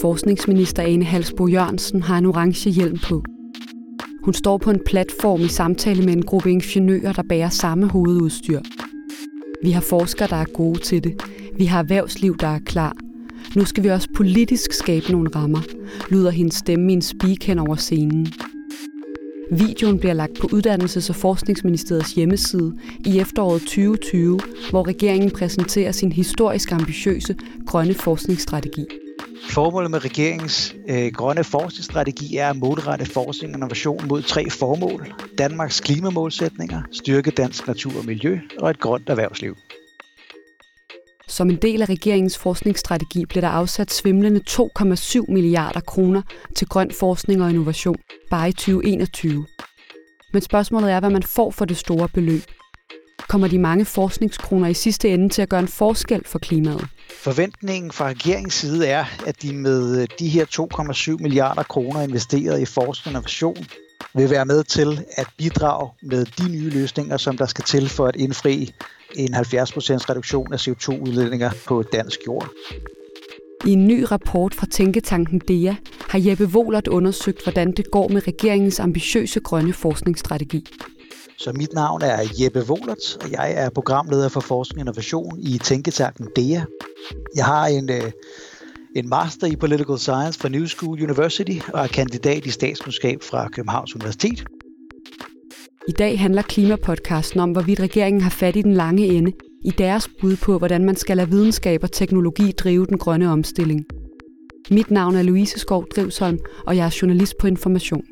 Forskningsminister Ane Halsbo Jørgensen har en orange hjelm på. Hun står på en platform i samtale med en gruppe ingeniører, der bærer samme hovedudstyr. Vi har forskere, der er gode til det. Vi har erhvervsliv, der er klar. Nu skal vi også politisk skabe nogle rammer, lyder hendes stemme i en speak hen over scenen. Videoen bliver lagt på Uddannelses- og Forskningsministeriets hjemmeside i efteråret 2020, hvor regeringen præsenterer sin historisk ambitiøse grønne forskningsstrategi. Formålet med regeringens øh, grønne forskningsstrategi er at målrette forskning og innovation mod tre formål. Danmarks klimamålsætninger, styrke dansk natur og miljø og et grønt erhvervsliv. Som en del af regeringens forskningsstrategi blev der afsat svimlende 2,7 milliarder kroner til grøn forskning og innovation bare i 2021. Men spørgsmålet er, hvad man får for det store beløb. Kommer de mange forskningskroner i sidste ende til at gøre en forskel for klimaet? Forventningen fra regeringens side er, at de med de her 2,7 milliarder kroner investeret i forskning og innovation vil være med til at bidrage med de nye løsninger, som der skal til for at indfri en 70% reduktion af CO2-udledninger på dansk jord. I en ny rapport fra Tænketanken DEA har Jeppe Wohlert undersøgt, hvordan det går med regeringens ambitiøse grønne forskningsstrategi. Så mit navn er Jeppe Wohlert, og jeg er programleder for forskning og innovation i Tænketanken DEA. Jeg har en, øh, en master i Political Science fra New School University og er kandidat i statskundskab fra Københavns Universitet. I dag handler klimapodcasten om, hvorvidt regeringen har fat i den lange ende i deres bud på, hvordan man skal lade videnskab og teknologi drive den grønne omstilling. Mit navn er Louise Skov Drivsholm, og jeg er journalist på Information.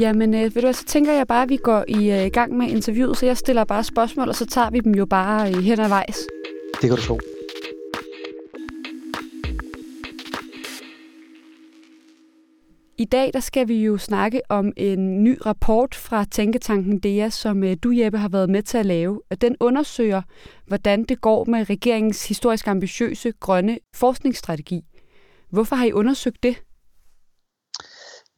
Jamen, øh, ved du så tænker jeg bare, at vi går i øh, gang med interviewet, så jeg stiller bare spørgsmål, og så tager vi dem jo bare øh, hen ad vejs. Det kan du tro. I dag der skal vi jo snakke om en ny rapport fra Tænketanken DEA, som øh, du, Jeppe, har været med til at lave. Den undersøger, hvordan det går med regeringens historisk ambitiøse grønne forskningsstrategi. Hvorfor har I undersøgt det?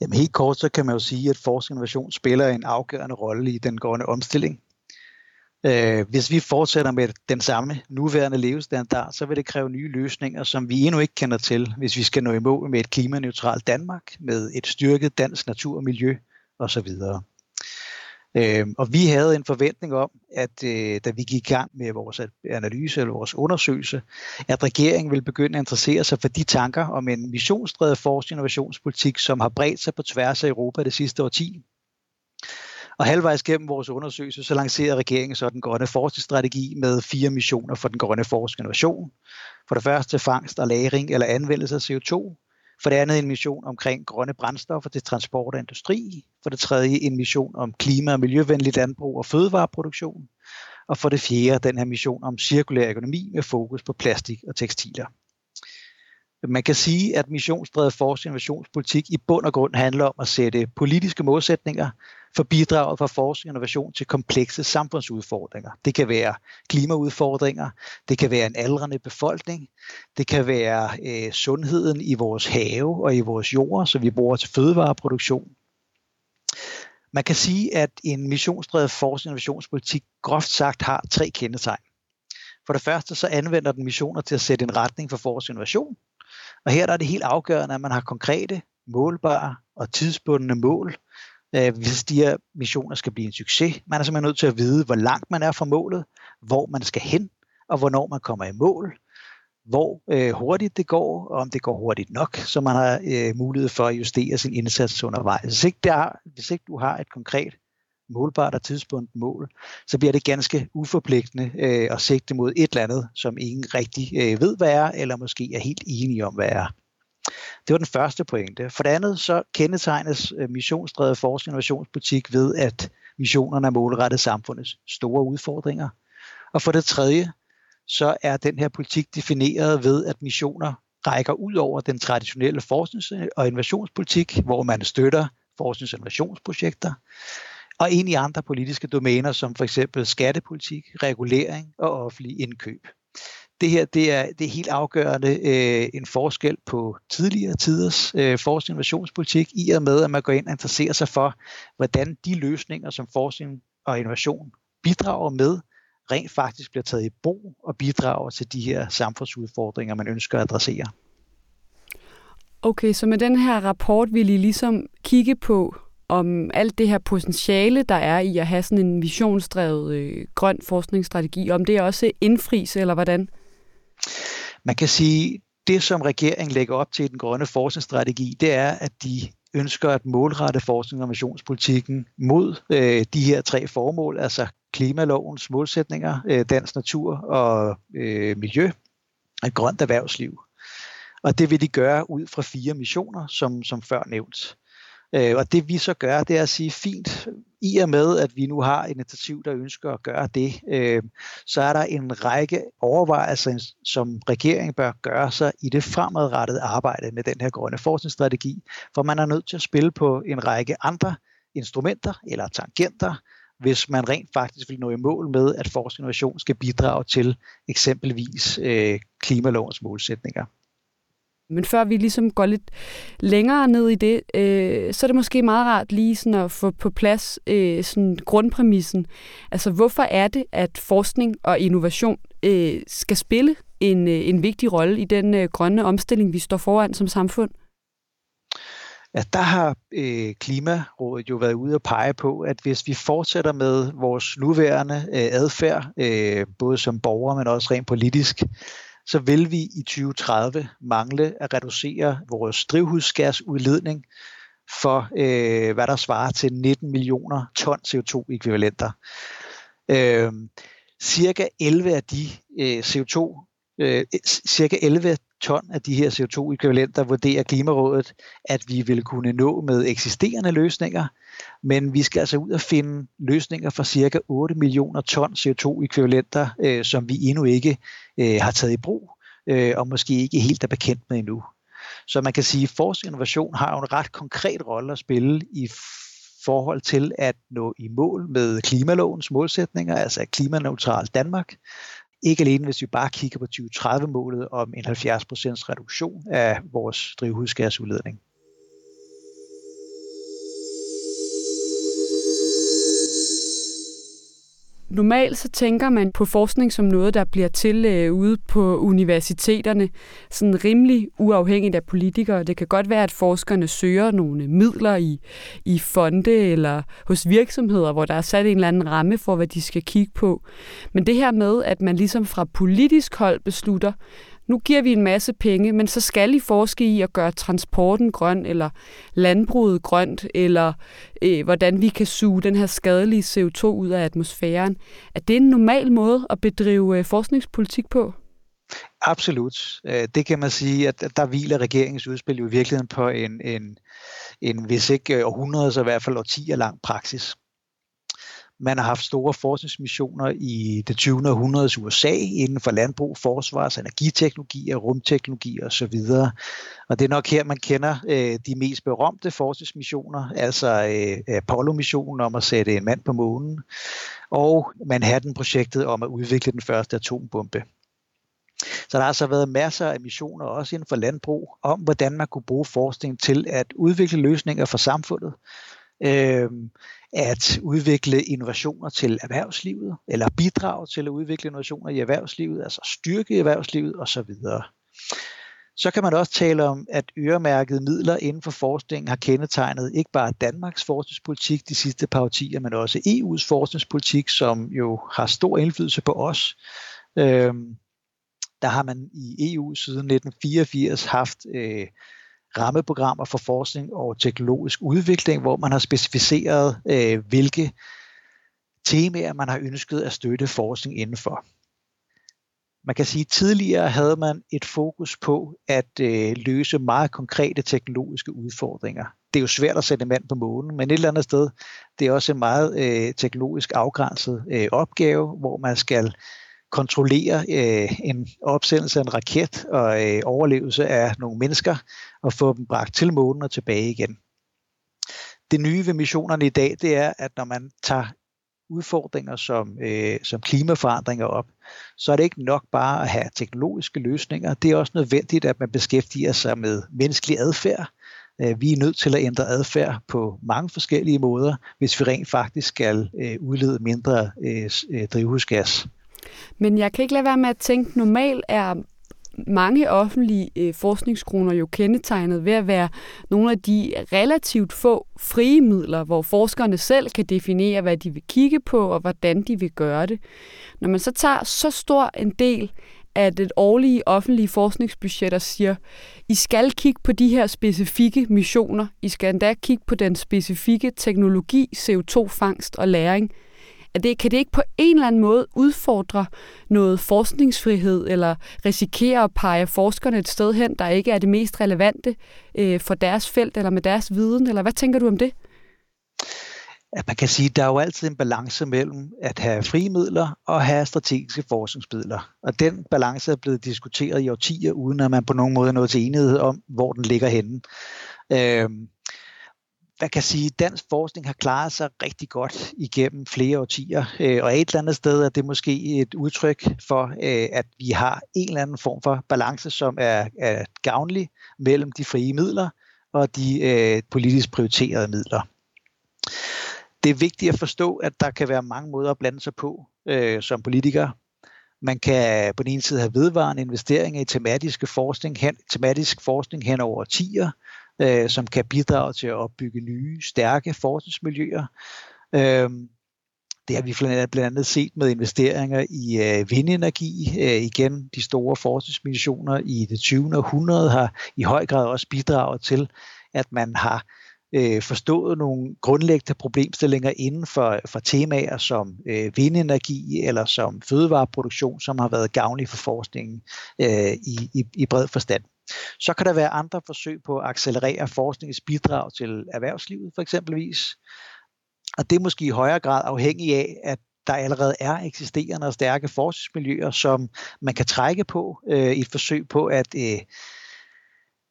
Jamen helt kort, så kan man jo sige, at forskning og innovation spiller en afgørende rolle i den grønne omstilling. Øh, hvis vi fortsætter med den samme nuværende levestandard, så vil det kræve nye løsninger, som vi endnu ikke kender til, hvis vi skal nå i mål med et klimaneutralt Danmark, med et styrket dansk natur og miljø osv. Øh, og vi havde en forventning om, at øh, da vi gik i gang med vores analyse eller vores undersøgelse, at regeringen ville begynde at interessere sig for de tanker om en missionsdrevet forskning og innovationspolitik, som har bredt sig på tværs af Europa det sidste årti. Og halvvejs gennem vores undersøgelse, så lancerede regeringen så den grønne forskningsstrategi med fire missioner for den grønne forskningsinnovation. For det første fangst og lagring eller anvendelse af CO2. For det andet en mission omkring grønne brændstoffer til transport og industri. For det tredje en mission om klima- og miljøvenlig landbrug og fødevareproduktion. Og for det fjerde den her mission om cirkulær økonomi med fokus på plastik og tekstiler. Man kan sige, at missionsdrevet forskning og innovationspolitik i bund og grund handler om at sætte politiske målsætninger for bidraget fra forskning og innovation til komplekse samfundsudfordringer. Det kan være klimaudfordringer, det kan være en aldrende befolkning, det kan være øh, sundheden i vores have og i vores jord, så vi bruger til fødevareproduktion. Man kan sige, at en missionsdrevet forskning og innovationspolitik groft sagt har tre kendetegn. For det første så anvender den missioner til at sætte en retning for forskning og innovation, og her er det helt afgørende, at man har konkrete, målbare og tidsbundne mål, øh, hvis de her missioner skal blive en succes. Man er simpelthen nødt til at vide, hvor langt man er fra målet, hvor man skal hen, og hvornår man kommer i mål, hvor øh, hurtigt det går, og om det går hurtigt nok, så man har øh, mulighed for at justere sin indsats undervejs. Hvis ikke, der, hvis ikke du har et konkret målbart og tidspunkt mål, så bliver det ganske uforpligtende øh, at sigte mod et eller andet, som ingen rigtig øh, ved, hvad er, eller måske er helt enige om, hvad er. Det var den første pointe. For det andet så kendetegnes øh, missionsdrevet forskning og innovationspolitik ved, at missionerne er målrettet samfundets store udfordringer. Og for det tredje, så er den her politik defineret ved, at missioner rækker ud over den traditionelle forsknings- og innovationspolitik, hvor man støtter forsknings- og innovationsprojekter, og ind i andre politiske domæner, som for eksempel skattepolitik, regulering og offentlig indkøb. Det her det er, det er helt afgørende øh, en forskel på tidligere tiders øh, forskning og innovationspolitik, i og med at man går ind og interesserer sig for, hvordan de løsninger, som forskning og innovation bidrager med, rent faktisk bliver taget i brug og bidrager til de her samfundsudfordringer, man ønsker at adressere. Okay, så med den her rapport vil I ligesom kigge på, om alt det her potentiale, der er i at have sådan en visionsdrevet øh, grøn forskningsstrategi, om det også indfries, eller hvordan? Man kan sige, det som regeringen lægger op til i den grønne forskningsstrategi, det er, at de ønsker at målrette forskning og missionspolitikken mod øh, de her tre formål, altså klimalovens målsætninger, øh, dansk natur og øh, miljø, og grønt erhvervsliv. Og det vil de gøre ud fra fire missioner, som, som før nævnt. Øh, og det vi så gør, det er at sige, fint, i og med, at vi nu har et initiativ, der ønsker at gøre det, øh, så er der en række overvejelser, som regeringen bør gøre sig i det fremadrettede arbejde med den her grønne forskningsstrategi, for man er nødt til at spille på en række andre instrumenter eller tangenter, hvis man rent faktisk vil nå i mål med, at forskning og innovation skal bidrage til eksempelvis øh, klimalovens målsætninger. Men før vi ligesom går lidt længere ned i det, øh, så er det måske meget rart lige sådan at få på plads øh, sådan grundpræmissen. Altså hvorfor er det, at forskning og innovation øh, skal spille en, øh, en vigtig rolle i den øh, grønne omstilling, vi står foran som samfund? Ja, der har øh, Klimarådet jo været ude og pege på, at hvis vi fortsætter med vores nuværende øh, adfærd, øh, både som borgere, men også rent politisk, så vil vi i 2030 mangle at reducere vores drivhusgasudledning for, øh, hvad der svarer til 19 millioner ton CO2-ekvivalenter. Øh, cirka 11 af de øh, CO2 øh, cirka 11 ton af de her CO2-ekvivalenter vurderer Klimarådet, at vi vil kunne nå med eksisterende løsninger, men vi skal altså ud og finde løsninger for cirka 8 millioner ton CO2-ekvivalenter, øh, som vi endnu ikke øh, har taget i brug, øh, og måske ikke helt er bekendt med endnu. Så man kan sige, at forskning og innovation har jo en ret konkret rolle at spille i forhold til at nå i mål med klimalovens målsætninger, altså klimaneutralt Danmark, ikke alene hvis vi bare kigger på 2030-målet om en 70% reduktion af vores drivhusgasudledning. Normalt så tænker man på forskning som noget, der bliver til øh, ude på universiteterne, sådan rimelig uafhængigt af politikere. Det kan godt være, at forskerne søger nogle midler i, i fonde eller hos virksomheder, hvor der er sat en eller anden ramme for, hvad de skal kigge på. Men det her med, at man ligesom fra politisk hold beslutter, nu giver vi en masse penge, men så skal I forske i at gøre transporten grøn, eller landbruget grønt, eller øh, hvordan vi kan suge den her skadelige CO2 ud af atmosfæren. Er det en normal måde at bedrive øh, forskningspolitik på? Absolut. Øh, det kan man sige, at der hviler regeringens udspil jo i virkeligheden på en, en, en hvis ikke øh, århundrede, så i hvert fald årtier lang praksis. Man har haft store forskningsmissioner i det 20. århundredes USA inden for landbrug, forsvars, energiteknologi og rumteknologi osv. Og det er nok her, man kender øh, de mest berømte forskningsmissioner, altså øh, Apollo-missionen om at sætte en mand på månen, og Manhattan-projektet om at udvikle den første atombombe. Så der har altså været masser af missioner, også inden for landbrug, om hvordan man kunne bruge forskning til at udvikle løsninger for samfundet, øh, at udvikle innovationer til erhvervslivet, eller bidrage til at udvikle innovationer i erhvervslivet, altså styrke erhvervslivet osv. Så kan man også tale om, at øremærkede midler inden for forskning har kendetegnet ikke bare Danmarks forskningspolitik de sidste par årtier, men også EU's forskningspolitik, som jo har stor indflydelse på os. Øhm, der har man i EU siden 1984 haft øh, rammeprogrammer for forskning og teknologisk udvikling, hvor man har specificeret, øh, hvilke temaer man har ønsket at støtte forskning indenfor. Man kan sige, at tidligere havde man et fokus på at øh, løse meget konkrete teknologiske udfordringer. Det er jo svært at sætte mand på månen, men et eller andet sted, det er også en meget øh, teknologisk afgrænset øh, opgave, hvor man skal kontrollere øh, en opsendelse af en raket og øh, overlevelse af nogle mennesker og få dem bragt til månen og tilbage igen. Det nye ved missionerne i dag, det er, at når man tager udfordringer som, øh, som klimaforandringer op, så er det ikke nok bare at have teknologiske løsninger. Det er også nødvendigt, at man beskæftiger sig med menneskelig adfærd, Øh, vi er nødt til at ændre adfærd på mange forskellige måder, hvis vi rent faktisk skal øh, udlede mindre øh, øh drivhusgas. Men jeg kan ikke lade være med at tænke, normalt er mange offentlige øh, forskningskroner jo kendetegnet ved at være nogle af de relativt få frie midler, hvor forskerne selv kan definere, hvad de vil kigge på og hvordan de vil gøre det. Når man så tager så stor en del af det årlige offentlige forskningsbudget og siger, I skal kigge på de her specifikke missioner, I skal endda kigge på den specifikke teknologi, CO2-fangst og læring, er det, kan det ikke på en eller anden måde udfordre noget forskningsfrihed, eller risikere at pege forskerne et sted hen, der ikke er det mest relevante øh, for deres felt, eller med deres viden, eller hvad tænker du om det? At man kan sige, at der er jo altid en balance mellem at have frie midler og have strategiske forskningsmidler. Og den balance er blevet diskuteret i årtier, uden at man på nogen måde er nået til enighed om, hvor den ligger henne. Øhm, man kan sige, at dansk forskning har klaret sig rigtig godt igennem flere årtier, øh, og et eller andet sted er det måske et udtryk for, øh, at vi har en eller anden form for balance, som er, er gavnlig mellem de frie midler og de øh, politisk prioriterede midler. Det er vigtigt at forstå, at der kan være mange måder at blande sig på øh, som politiker. Man kan på den ene side have vedvarende investeringer i tematiske forskning, hen, tematisk forskning hen over årtier, øh, som kan bidrage til at opbygge nye, stærke forskningsmiljøer. Øh, det har vi blandt andet set med investeringer i øh, vindenergi. Øh, igen, de store forskningsmissioner i det 20. århundrede har i høj grad også bidraget til, at man har øh, forstået nogle grundlæggende problemstillinger inden for, for temaer som øh, vindenergi eller som fødevareproduktion, som har været gavnlige for forskningen øh, i, i, i bred forstand. Så kan der være andre forsøg på at accelerere forskningens bidrag til erhvervslivet for eksempelvis. Og det er måske i højere grad afhængig af, at der allerede er eksisterende og stærke forskningsmiljøer, som man kan trække på øh, i et forsøg på at, øh,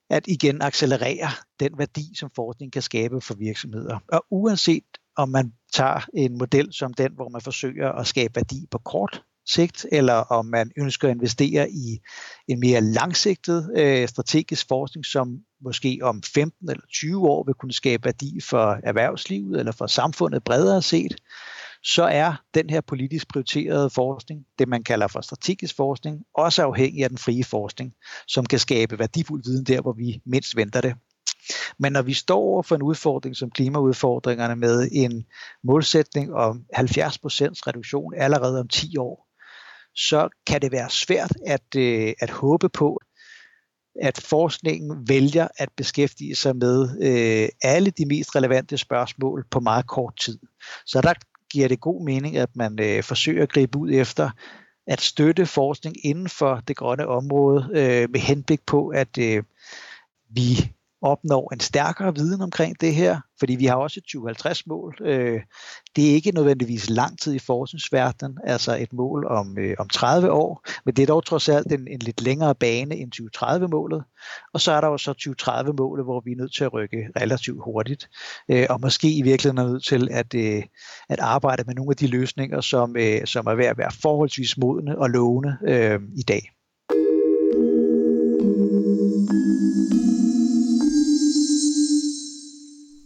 at igen accelerere den værdi, som forskning kan skabe for virksomheder. Og uanset om man tager en model som den, hvor man forsøger at skabe værdi på kort sigt, eller om man ønsker at investere i en mere langsigtet øh, strategisk forskning, som måske om 15 eller 20 år vil kunne skabe værdi for erhvervslivet eller for samfundet bredere set, så er den her politisk prioriterede forskning, det man kalder for strategisk forskning, også afhængig af den frie forskning, som kan skabe værdifuld viden der, hvor vi mindst venter det. Men når vi står over for en udfordring som klimaudfordringerne med en målsætning om 70% reduktion allerede om 10 år, så kan det være svært at, øh, at håbe på, at forskningen vælger at beskæftige sig med øh, alle de mest relevante spørgsmål på meget kort tid. Så der giver det god mening, at man øh, forsøger at gribe ud efter at støtte forskning inden for det grønne område øh, med henblik på, at øh, vi opnår en stærkere viden omkring det her, fordi vi har også et 2050-mål. Øh, det er ikke nødvendigvis lang tid i forskningsverdenen, altså et mål om, øh, om 30 år, men det er dog trods alt en, en lidt længere bane end 2030-målet. Og så er der jo så 2030-målet, hvor vi er nødt til at rykke relativt hurtigt, øh, og måske i virkeligheden er nødt til at, øh, at arbejde med nogle af de løsninger, som, øh, som er ved at være forholdsvis modne og lovende øh, i dag.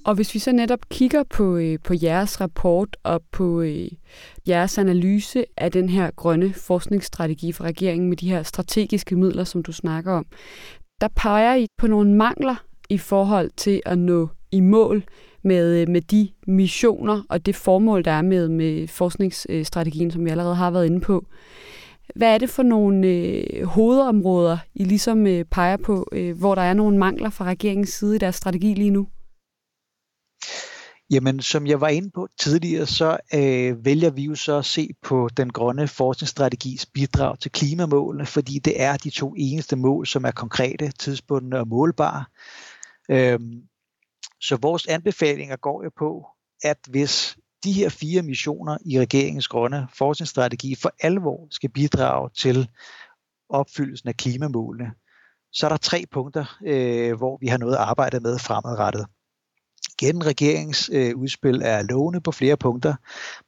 Og hvis vi så netop kigger på, øh, på jeres rapport og på øh, jeres analyse af den her grønne forskningsstrategi for regeringen med de her strategiske midler, som du snakker om, der peger I på nogle mangler i forhold til at nå i mål med, øh, med de missioner og det formål, der er med, med forskningsstrategien, som vi allerede har været inde på. Hvad er det for nogle øh, hovedområder, I ligesom øh, peger på, øh, hvor der er nogle mangler fra regeringens side i deres strategi lige nu? Jamen, som jeg var inde på tidligere, så øh, vælger vi jo så at se på den grønne forskningsstrategis bidrag til klimamålene, fordi det er de to eneste mål, som er konkrete, tidsbundne og målbare. Øhm, så vores anbefalinger går jo på, at hvis de her fire missioner i regeringens grønne forskningsstrategi for alvor skal bidrage til opfyldelsen af klimamålene, så er der tre punkter, øh, hvor vi har noget at arbejde med fremadrettet igen regeringsudspil øh, er lovende på flere punkter,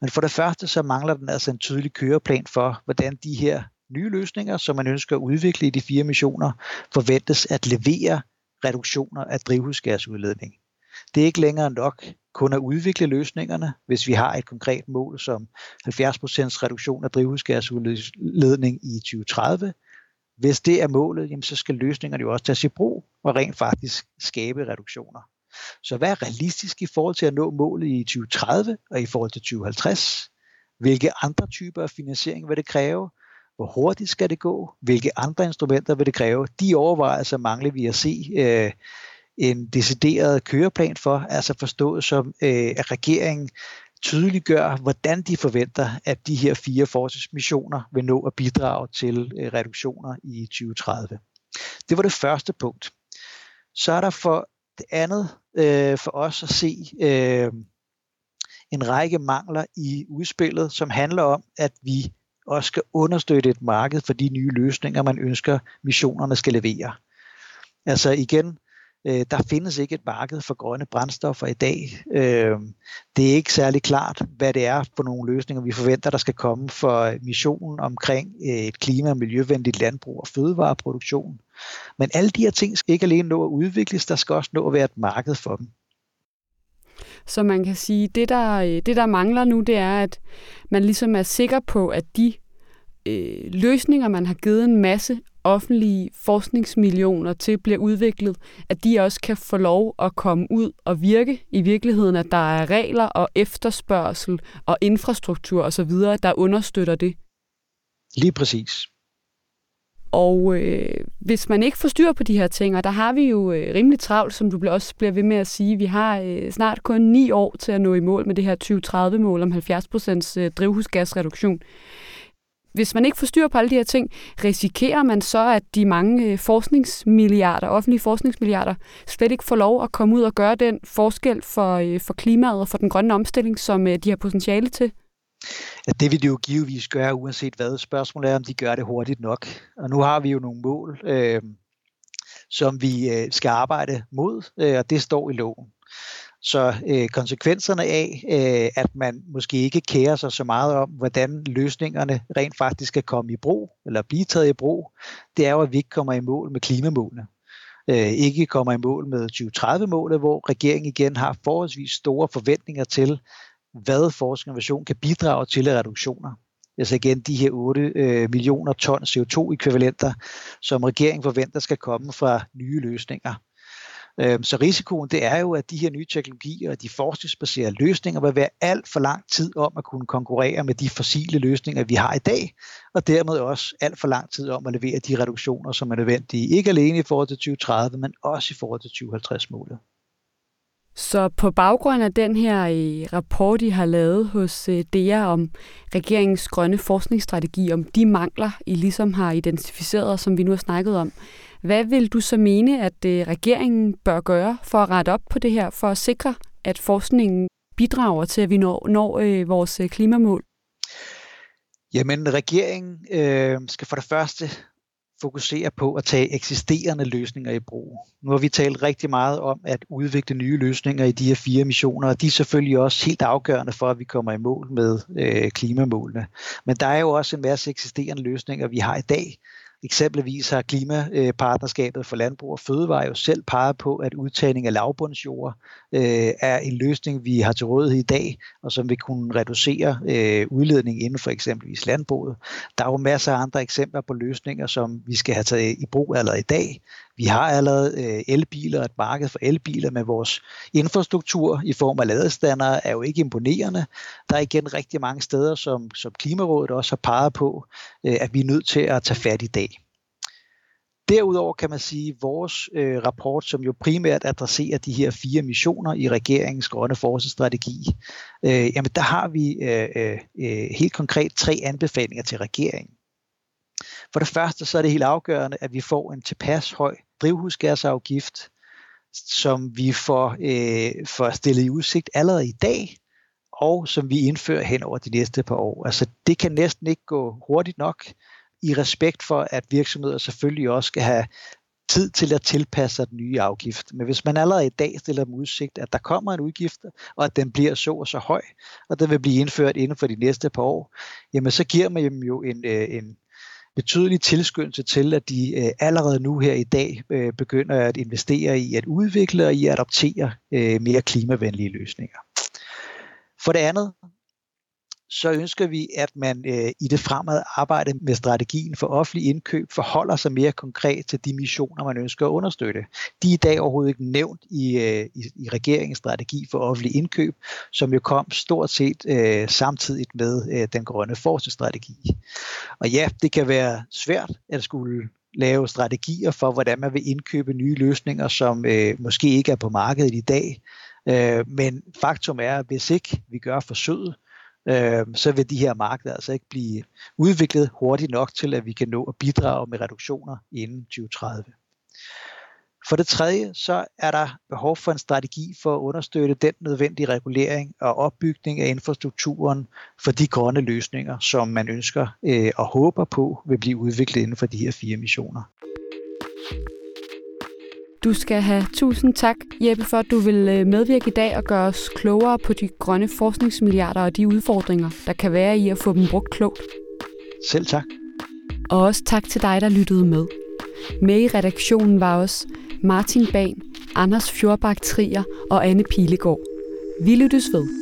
men for det første så mangler den altså en tydelig køreplan for, hvordan de her nye løsninger, som man ønsker at udvikle i de fire missioner, forventes at levere reduktioner af drivhusgasudledning. Det er ikke længere nok kun at udvikle løsningerne, hvis vi har et konkret mål som 70% reduktion af drivhusgasudledning i 2030. Hvis det er målet, jamen så skal løsningerne jo også tages i brug og rent faktisk skabe reduktioner. Så hvad er realistisk i forhold til at nå målet i 2030 og i forhold til 2050? Hvilke andre typer af finansiering vil det kræve? Hvor hurtigt skal det gå? Hvilke andre instrumenter vil det kræve? De overvejelser mangler vi at se øh, en decideret køreplan for, altså forstået som, øh, at regeringen tydeliggør, hvordan de forventer, at de her fire forskningsmissioner vil nå at bidrage til øh, reduktioner i 2030. Det var det første punkt. Så er der for andet øh, for os at se øh, en række mangler i udspillet, som handler om, at vi også skal understøtte et marked for de nye løsninger, man ønsker missionerne skal levere. Altså igen, øh, der findes ikke et marked for grønne brændstoffer i dag. Øh, det er ikke særlig klart, hvad det er for nogle løsninger, vi forventer, der skal komme for missionen omkring øh, et klima- og miljøvenligt landbrug og fødevareproduktion. Men alle de her ting skal ikke alene nå at udvikles, der skal også nå at være et marked for dem. Så man kan sige, det der, øh, det der mangler nu, det er, at man ligesom er sikker på, at de øh, løsninger, man har givet en masse offentlige forskningsmillioner til bliver udviklet, at de også kan få lov at komme ud og virke i virkeligheden, at der er regler og efterspørgsel og infrastruktur osv., der understøtter det. Lige præcis. Og øh, hvis man ikke får styr på de her ting, og der har vi jo øh, rimelig travlt, som du også bliver ved med at sige, vi har øh, snart kun ni år til at nå i mål med det her 2030-mål om 70% øh, drivhusgasreduktion. Hvis man ikke får styr på alle de her ting, risikerer man så, at de mange øh, forskningsmilliarder, offentlige forskningsmilliarder, slet ikke får lov at komme ud og gøre den forskel for, øh, for klimaet og for den grønne omstilling, som øh, de har potentiale til? Ja, det vil de jo givetvis gøre, uanset hvad. Spørgsmålet er, om de gør det hurtigt nok. Og nu har vi jo nogle mål, øh, som vi øh, skal arbejde mod, øh, og det står i loven. Så øh, konsekvenserne af, øh, at man måske ikke kærer sig så meget om, hvordan løsningerne rent faktisk skal komme i brug, eller blive taget i brug, det er jo, at vi ikke kommer i mål med klimamålene. Øh, ikke kommer i mål med 2030-målet, hvor regeringen igen har forholdsvis store forventninger til, hvad forskning og innovation kan bidrage til reduktioner. Altså igen de her 8 øh, millioner ton CO2-ekvivalenter, som regeringen forventer skal komme fra nye løsninger. Øh, så risikoen det er jo, at de her nye teknologier og de forskningsbaserede løsninger vil være alt for lang tid om at kunne konkurrere med de fossile løsninger, vi har i dag, og dermed også alt for lang tid om at levere de reduktioner, som er nødvendige, ikke alene i forhold til 2030, men også i forhold til 2050-målet. Så på baggrund af den her øh, rapport, I har lavet hos øh, DEA om regeringens grønne forskningsstrategi, om de mangler, I ligesom har identificeret, som vi nu har snakket om, hvad vil du så mene, at øh, regeringen bør gøre for at rette op på det her, for at sikre, at forskningen bidrager til, at vi når, når øh, vores øh, klimamål? Jamen, regeringen øh, skal for det første fokusere på at tage eksisterende løsninger i brug. Nu har vi talt rigtig meget om at udvikle nye løsninger i de her fire missioner, og de er selvfølgelig også helt afgørende for, at vi kommer i mål med øh, klimamålene. Men der er jo også en masse eksisterende løsninger, vi har i dag, Eksempelvis har Klimapartnerskabet for Landbrug og Fødevare jo selv peget på, at udtagning af lavbundsjord øh, er en løsning, vi har til rådighed i dag, og som vil kunne reducere øh, udledning inden for eksempelvis landbruget. Der er jo masser af andre eksempler på løsninger, som vi skal have taget i brug allerede i dag. Vi har allerede øh, elbiler, et marked for elbiler med vores infrastruktur i form af ladestander er jo ikke imponerende. Der er igen rigtig mange steder, som, som Klimarådet også har peget på, øh, at vi er nødt til at tage fat i dag. Derudover kan man sige, at vores øh, rapport, som jo primært adresserer de her fire missioner i regeringens grønne forskningsstrategi, øh, jamen der har vi øh, øh, øh, helt konkret tre anbefalinger til regeringen. For det første så er det helt afgørende, at vi får en tilpas høj drivhusgasafgift, som vi får, øh, får stillet i udsigt allerede i dag, og som vi indfører hen over de næste par år. Altså det kan næsten ikke gå hurtigt nok, i respekt for, at virksomheder selvfølgelig også skal have tid til at tilpasse sig den nye afgift. Men hvis man allerede i dag stiller dem udsigt, at der kommer en udgift, og at den bliver så og så høj, og den vil blive indført inden for de næste par år, jamen så giver man dem jo en, øh, en, betydelig tilskyndelse til, at de øh, allerede nu her i dag øh, begynder at investere i at udvikle og i at adoptere øh, mere klimavenlige løsninger. For det andet, så ønsker vi, at man øh, i det fremad arbejde med strategien for offentlig indkøb forholder sig mere konkret til de missioner, man ønsker at understøtte. De er i dag overhovedet ikke nævnt i, øh, i, i regeringens strategi for offentlig indkøb, som jo kom stort set øh, samtidig med øh, den grønne forskningsstrategi. Og ja, det kan være svært at skulle lave strategier for, hvordan man vil indkøbe nye løsninger, som øh, måske ikke er på markedet i dag. Øh, men faktum er, at hvis ikke vi gør forsøget, øh, så vil de her markeder altså ikke blive udviklet hurtigt nok til, at vi kan nå at bidrage med reduktioner inden 2030. For det tredje, så er der behov for en strategi for at understøtte den nødvendige regulering og opbygning af infrastrukturen for de grønne løsninger, som man ønsker øh, og håber på vil blive udviklet inden for de her fire missioner. Du skal have tusind tak, Jeppe, for at du vil øh, medvirke i dag og gøre os klogere på de grønne forskningsmilliarder og de udfordringer, der kan være i at få dem brugt klogt. Selv tak. Og også tak til dig, der lyttede med. Med i redaktionen var også Martin Ban, Anders Fjordbak Trier og Anne Pilegaard. Vi lyttes ved.